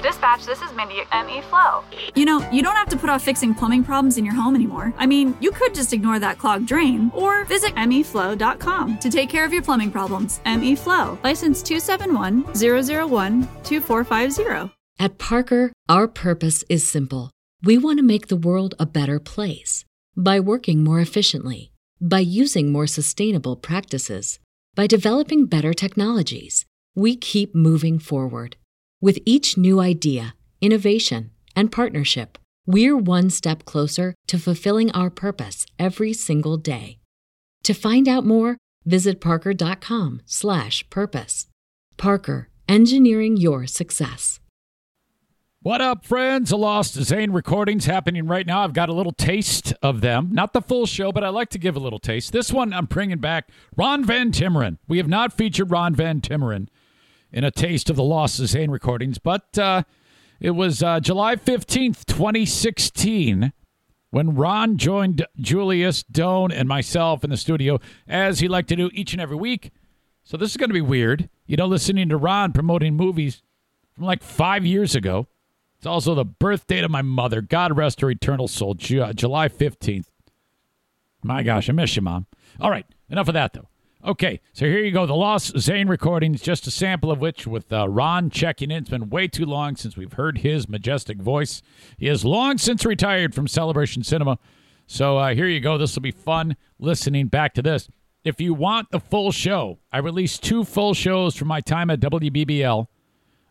Dispatch, this is Mindy at ME Flow. You know, you don't have to put off fixing plumbing problems in your home anymore. I mean, you could just ignore that clogged drain or visit meflow.com to take care of your plumbing problems. ME Flow, license 271 001 2450. At Parker, our purpose is simple. We want to make the world a better place by working more efficiently, by using more sustainable practices, by developing better technologies. We keep moving forward. With each new idea, innovation, and partnership, we're one step closer to fulfilling our purpose every single day. To find out more, visit parker.com/purpose. Parker, engineering your success. What up, friends? The Lost Zane recordings happening right now. I've got a little taste of them. Not the full show, but I like to give a little taste. This one, I'm bringing back Ron Van Timmeren. We have not featured Ron Van Timmeren in a taste of the Lost Zane recordings, but uh, it was uh, July 15th, 2016, when Ron joined Julius, Doane, and myself in the studio, as he liked to do each and every week. So this is going to be weird. You know, listening to Ron promoting movies from like five years ago. It's also the birth date of my mother. God rest her eternal soul. Ju- July 15th. My gosh, I miss you, Mom. All right, enough of that, though. Okay, so here you go. The Lost Zane recordings, just a sample of which with uh, Ron checking in. It's been way too long since we've heard his majestic voice. He has long since retired from Celebration Cinema. So uh, here you go. This will be fun listening back to this. If you want the full show, I release two full shows from my time at WBBL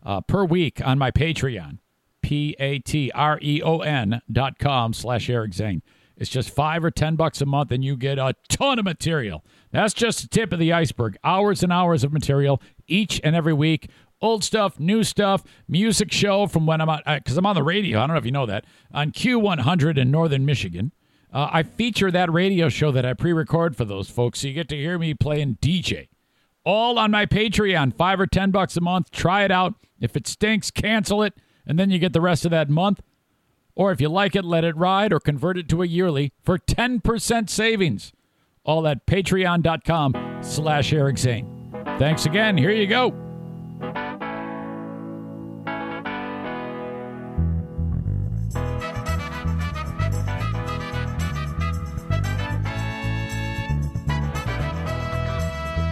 uh, per week on my Patreon. P-A-T-R-E-O-N dot com slash Eric Zane. It's just five or ten bucks a month and you get a ton of material. That's just the tip of the iceberg. Hours and hours of material each and every week. Old stuff, new stuff, music show from when I'm on, because I'm on the radio. I don't know if you know that, on Q100 in Northern Michigan. Uh, I feature that radio show that I pre record for those folks, so you get to hear me playing DJ. All on my Patreon, five or ten bucks a month. Try it out. If it stinks, cancel it and then you get the rest of that month. Or if you like it, let it ride or convert it to a yearly for 10% savings. All at patreon.com slash Eric Zane. Thanks again. Here you go.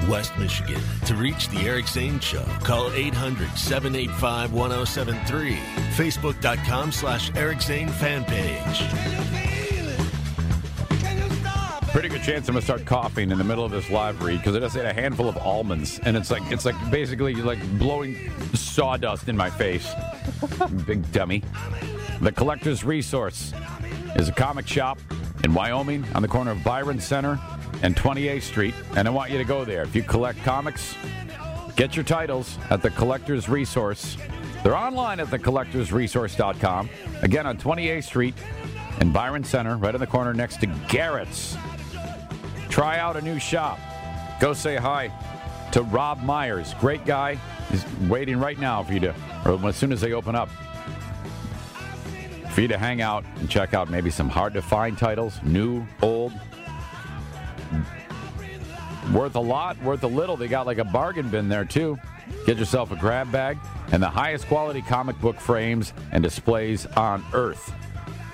West Michigan. To reach the Eric Zane Show, call 800 785 1073. Facebook.com slash Eric Zane fan page. Pretty good chance I'm gonna start coughing in the middle of this live read because I just ate a handful of almonds and it's like it's like basically like blowing sawdust in my face. Big dummy. The Collector's Resource is a comic shop in Wyoming on the corner of Byron Center and 28th Street, and I want you to go there. If you collect comics, get your titles at the Collector's Resource. They're online at thecollectorsresource.com. Again, on 28th Street in Byron Center, right in the corner next to Garrett's. Try out a new shop. Go say hi to Rob Myers. Great guy. He's waiting right now for you to, or as soon as they open up, for you to hang out and check out maybe some hard to find titles, new, old, worth a lot, worth a little. They got like a bargain bin there too. Get yourself a grab bag and the highest quality comic book frames and displays on earth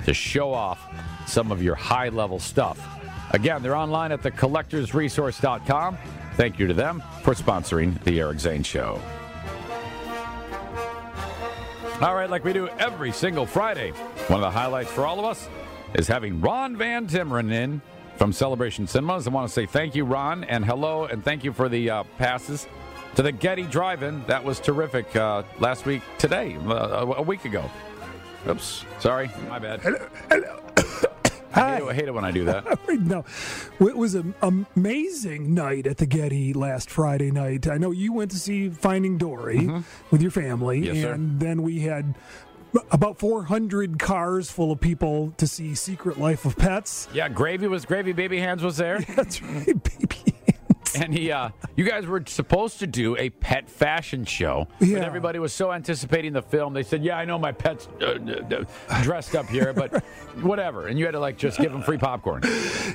to show off some of your high level stuff. Again, they're online at thecollectorsresource.com. Thank you to them for sponsoring the Eric Zane Show. All right, like we do every single Friday, one of the highlights for all of us is having Ron Van Timmeren in from Celebration Cinemas. I want to say thank you, Ron, and hello, and thank you for the uh, passes to the Getty Drive-In. That was terrific uh, last week, today, uh, a week ago. Oops, sorry, my bad. Hello, hello. I hate, it, I hate it when I do that. no, it was an amazing night at the Getty last Friday night. I know you went to see Finding Dory Mm-hmm. with your family, Yes, sir. and then we had about 400 cars full of people to see Secret Life of Pets. Yeah, Gravy was Gravy Baby Hands was there. That's right, baby. and he, uh, you guys were supposed to do a pet fashion show, but everybody was so anticipating the film. They said, "Yeah, I know my pet's uh, dressed up here, but whatever." And you had to like just give them free popcorn.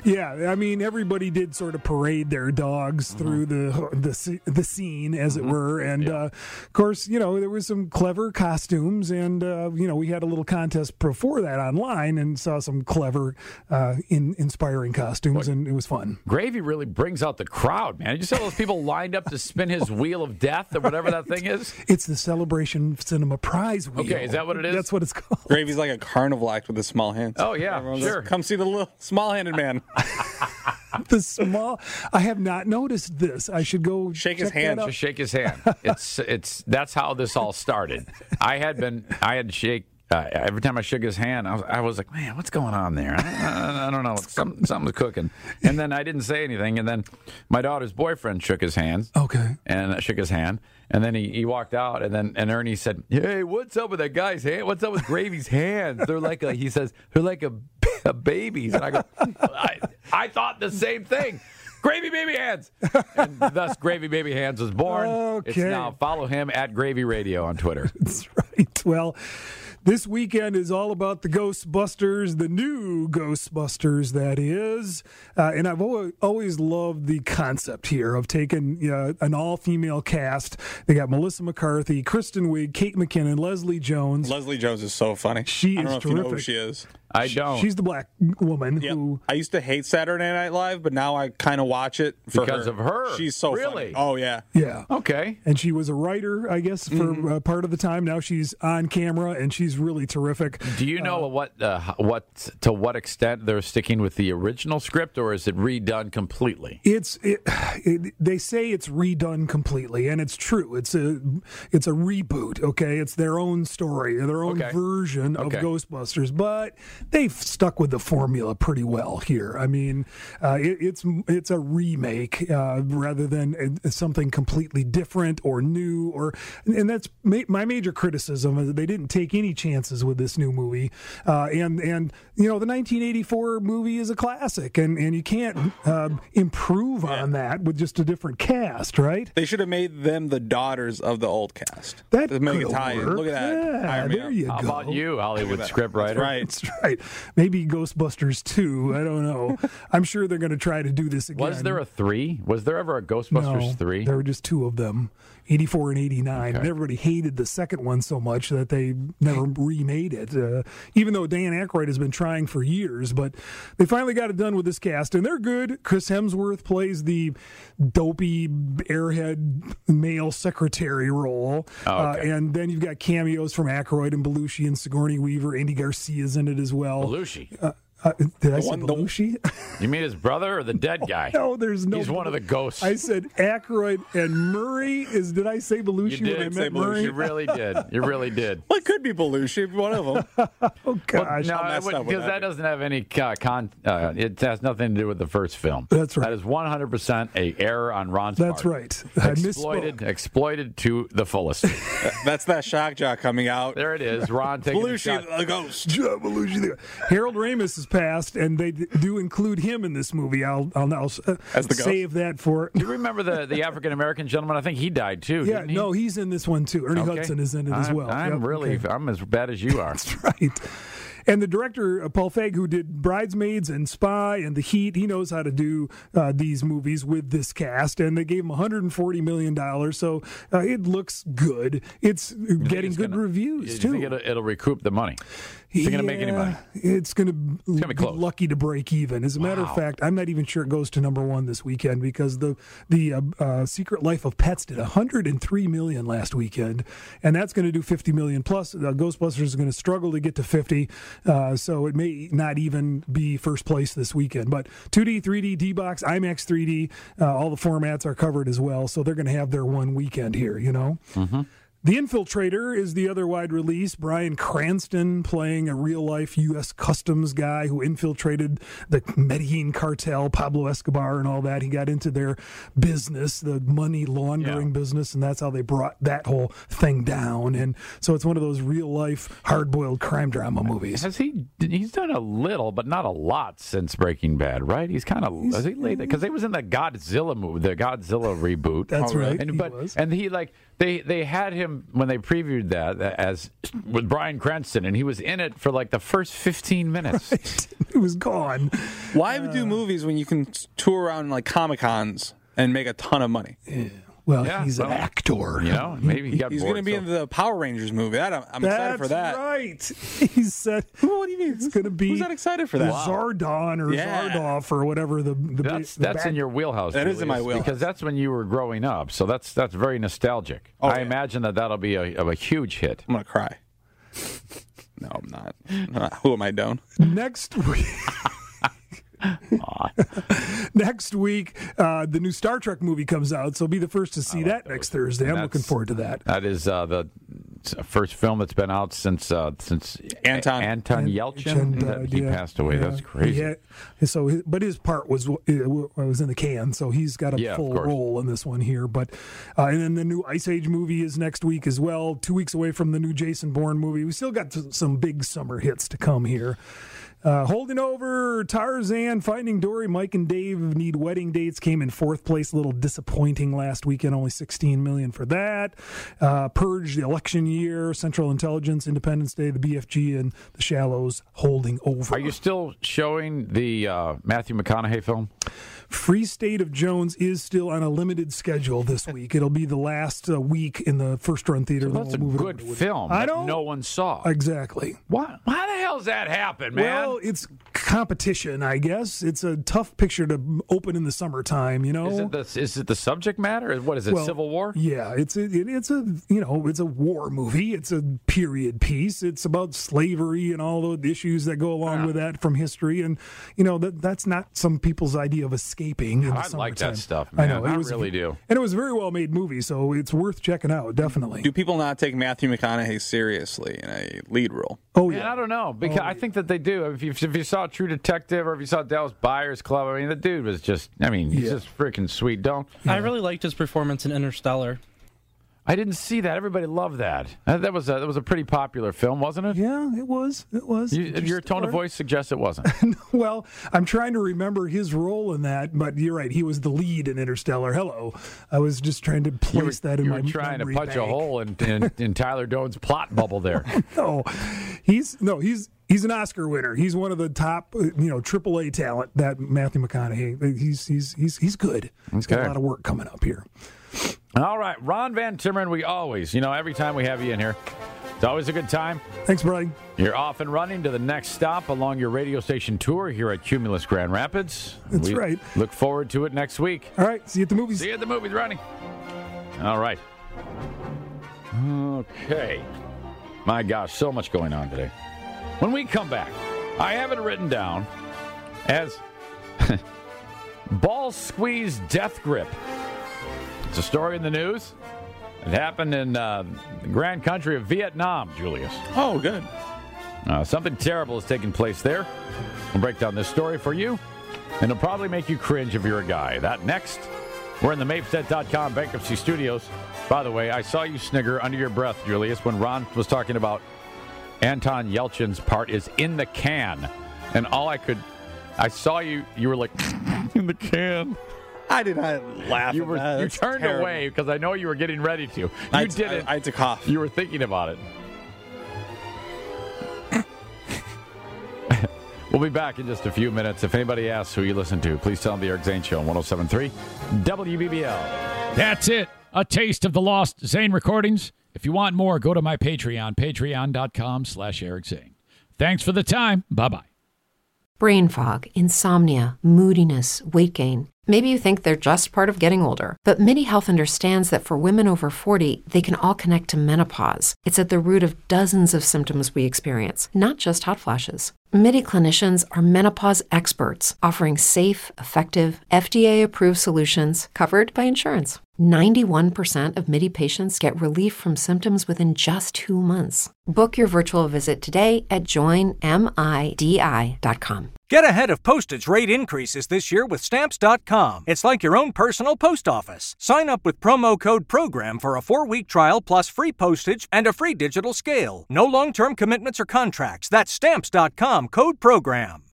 Yeah, I mean everybody did sort of parade their dogs through the the the scene, as it were, and uh, of course, you know there was some clever costumes, and uh, you know we had a little contest before that online, and saw some clever, uh, in, inspiring costumes, and it was fun. Gravy really brings out the crowd, man. Did you see those people lined up to spin his wheel of death or whatever that thing is? It's the Celebration Cinema Prize Wheel. Okay, is that what it is? That's what it's called. Gravy's like a carnival act with his small hands. Oh, yeah, Everyone's sure. like, Come see the little small-handed man. the small. I have not noticed this. I should go Shake his check that hand. out. Just shake his hand. It's it's that's how this all started. I had been I had to shake. Uh, every time I shook his hand, I was, I was like, "Man, what's going on there? I, I, I don't know. Some, something's cooking." And then I didn't say anything. And then my daughter's boyfriend shook his hands. Okay. And I shook his hand. And then he, he walked out. And then and Ernie said, "Hey, what's up with that guy's hand? What's up with Gravy's hands? They're like a." He says, "They're like a, a baby's." And I go, I, "I thought the same thing." Gravy Baby Hands. And thus, Gravy Baby Hands was born. It's Okay. now follow him at Gravy Radio on Twitter. That's right. Well, this weekend is all about the Ghostbusters, the new Ghostbusters, that is. Uh, and I've always, always loved the concept here of taking uh, an all female cast. They got Melissa McCarthy, Kristen Wiig, Kate McKinnon, Leslie Jones. Leslie Jones is so funny. She I don't is know if you know who terrific. she is. I don't. She's the black woman Yep. who. I used to hate Saturday Night Live, but now I kind of watch it for Because of her. She's so Really? funny. Oh yeah. Yeah. okay. And she was a writer, I guess, for Mm-hmm. uh, part of the time. Now she's on camera, and she's really terrific. Do you know what uh, what to what extent they're sticking with the original script, or is it redone completely? It's it, it, they say it's redone completely, and it's true. It's a it's a reboot. Okay, it's their own story, their own Okay. version of Okay. Ghostbusters, but they've stuck with the formula pretty well here. I mean, uh, it, it's it's a remake uh, rather than uh, something completely different or new. Or and that's ma- my major criticism. is that They didn't take any chances with this new movie, uh, and and you know the 1984 movie is a classic, and and you can't uh, improve on that with just a different cast, right? They should have made them the daughters of the old cast. That to make could it tie in. work. Look at that. Yeah, Hire there up. you How go. about you, Hollywood script writer? Right. That's right. Maybe Ghostbusters 2. I don't know. I'm sure they're going to try to do this again. Was there a three? Was there ever a Ghostbusters no, three? There were just two of them, 84 and 89. And everybody hated the second one so much that they never remade it. Uh, even though Dan Aykroyd has been trying for years, but they finally got it done with this cast, and they're good. Chris Hemsworth plays the dopey airhead male secretary role, Oh, okay. uh, and then you've got cameos from Aykroyd and Belushi and Sigourney Weaver. Andy Garcia's in it as well. Belushi. Uh, did I say one- the- Belushi? You mean his brother or the dead guy? no, there's no. He's one of the ghosts. I said Aykroyd and Murray. Is did I say you Belushi when I did. meant Belushi. Murray? You really did. You really did. Well, it could be Belushi, one of them. Oh gosh, no, messed because up with that. that. doesn't have any uh, con. Uh, it has nothing to do with the first film. That's right. That is 100 percent a error on Ron's part. that's part. right. I Exploited, misspoke. exploited to the fullest. That's that shock jock coming out. there it is. Ron taking a shot. the ghost. Yeah, Belushi there. Harold Ramis has passed, and they do include him in this movie. I'll I'll now uh, As the ghost? save that for. Do you remember the, the African American gentleman? I think he died too. Yeah, didn't he? no, he's in this one too. Ernie Okay. Hudson is in it as I'm- well. I'm Yep, really, okay. I'm as bad as you are. That's right. And the director, uh, Paul Feig, who did Bridesmaids and Spy and The Heat, he knows how to do uh, these movies with this cast. And they gave him $140 million. So uh, it looks good. It's uh, You getting it's good gonna- reviews, you too. think it'll, it'll recoup the money? Is it going to make any money? It's going to gonna be close. lucky to break even. As a matter of fact, I'm not even sure it goes to number one this weekend because the the uh, uh, Secret Life of Pets did 103 million last weekend, and that's going to do 50 million plus. Uh, Ghostbusters is going to struggle to get to 50, uh, so it may not even be first place this weekend. But 2D, 3D, D box, IMAX 3D, uh, all the formats are covered as well, so they're going to have their one weekend here. You know. The Infiltrator is the other wide release. Bryan Cranston playing a real life U.S. Customs guy who infiltrated the Medellin cartel, Pablo Escobar, and all that. He got into their business, the money laundering Yeah. business, and that's how they brought that whole thing down. And so it's one of those real life, hard boiled crime drama movies. Has he? He's done a little, but not a lot since Breaking Bad, right? He's kind of has he laid because he was in the Godzilla movie, the Godzilla reboot. That's oh, right, And he but was. and he like they they had him when they previewed that as with Bryan Cranston, and he was in it for like the first fifteen minutes. It was gone. Why do uh. movies when you can tour around like Comic Cons and make a ton of money? Well, Yeah, he's an well, actor. You know, maybe he got He's going to be so- in the Power Rangers movie. That I'm, I'm excited for That's that. right. He said, What do you mean? It's going to be Who's that excited for that? Zardon or Yeah. Zardoff or whatever the, the That's the that's back- in your wheelhouse. That is in my wheelhouse. because that's when you were growing up. So that's that's very nostalgic. Oh, I yeah. imagine that that'll be a, a huge hit. I'm going to cry. No, I'm not. Uh, Who am I down? next week. next week, uh, the new Star Trek movie comes out, so be the first to see that next Thursday. I'm looking forward to that. That is uh, the first film that's been out since uh, since Anton. Anton Yelchin. and, uh, that he yeah, passed away. yeah. That's crazy. Had- so, his, but his part was uh, was in the can, so he's got a Yeah, full role in this one here. But uh, and then the new Ice Age movie is next week as well. Two weeks away from the new Jason Bourne movie. We still got some big summer hits to come here. Uh, holding over Tarzan, Finding Dory, Mike and Dave need wedding dates. Came in fourth place. A little disappointing last weekend. Only 16 million for that. Uh, Purge, the election year, Central Intelligence, Independence Day, the BFG, and the Shallows holding over. Are you still showing the uh, Matthew McConaughey film? Free State of Jones is still on a limited schedule this week. It'll be the last uh, week in the first run theater. then That's a we'll it good film. I don't No one saw. exactly. Why? Why the hell's that happen, man? Well, it's competition, I guess. It's a tough picture to open in the summertime. You know, is it the is it the subject matter? What is it? Well, Civil War? Yeah, it's a, it, it's a you know it's a war movie. It's a period piece. It's about slavery and all the issues that go along ah. with that from history. And you know that that's not some people's idea of escaping. In the I like that summertime. stuff, I man. know I was, really do. and it was a very well made movie, so it's worth checking out. Definitely. Do people not take Matthew McConaughey seriously in a lead role? oh Man, yeah, I don't know because oh, I think that they do. If you, if you saw True Detective or if you saw Dallas Buyers Club, I mean, the dude was just. I mean, he's Yeah. just freaking sweet. Don't. I really liked his performance in Interstellar. I didn't see that. Everybody loved that. That that was a, that was a pretty popular film, wasn't it? yeah, it was. It was. You, your tone of voice suggests it wasn't. Well, I'm trying to remember his role in that, but you're right. He was the lead in Interstellar. Hello, I was just trying to place were, that in you my were trying to memory punch a hole in, in, in Tyler Doane's plot bubble there. No, he's no, he's he's an Oscar winner. He's one of the top, uh, you know, AAA talent. That Matthew McConaughey. He's he's he's he's good. He's got a lot of work coming up here. All right, Ron Van Timmeren, we always, you know, every time we have you in here, it's always a good time. Thanks, Brian. You're off and running to the next stop along your radio station tour here at Cumulus Grand Rapids. That's We right. Look forward to it next week. All right, see you at the movies. See you at the movies, Ronnie. All right. Okay. My gosh, so much going on today. When we come back, I have it written down as ball squeeze death grip. It's a story in the news. It happened in uh, the grand country of Vietnam, Julius. Oh, good. Uh, something terrible has taken place there. We'll break down this story for you, and it'll probably make you cringe if you're a guy. That next. We're in the Mapset.com bankruptcy studios. By the way, I saw you snigger under your breath, Julius, when Ron was talking about Anton Yelchin's part is in the can. And all I could, I saw you, you were like, in the can. I did not laugh. You at were that. you turned terrible. away because I know you were getting ready to. You I, didn't. I, I had to cough. You were thinking about it. we'll be back in just a few minutes. If anybody asks who you listen to, please tell them the Eric Zane Show on 1073 WBBL. That's it. A taste of the lost Zane recordings. If you want more, go to my Patreon, patreon.com slash Eric Zane. Thanks for the time. Bye-bye. Brain fog, insomnia, moodiness, weight gain. Maybe you think they're just part of getting older, but MIDI Health understands that for women over 40, they can all connect to menopause. It's at the root of dozens of symptoms we experience, not just hot flashes. MIDI clinicians are menopause experts offering safe, effective, FDA approved solutions covered by insurance. 91% of MIDI patients get relief from symptoms within just two months. Book your virtual visit today at joinmidi.com. Get ahead of postage rate increases this year with Stamps.com. It's like your own personal post office. Sign up with promo code PROGRAM for a four week trial plus free postage and a free digital scale. No long term commitments or contracts. That's Stamps.com code PROGRAM.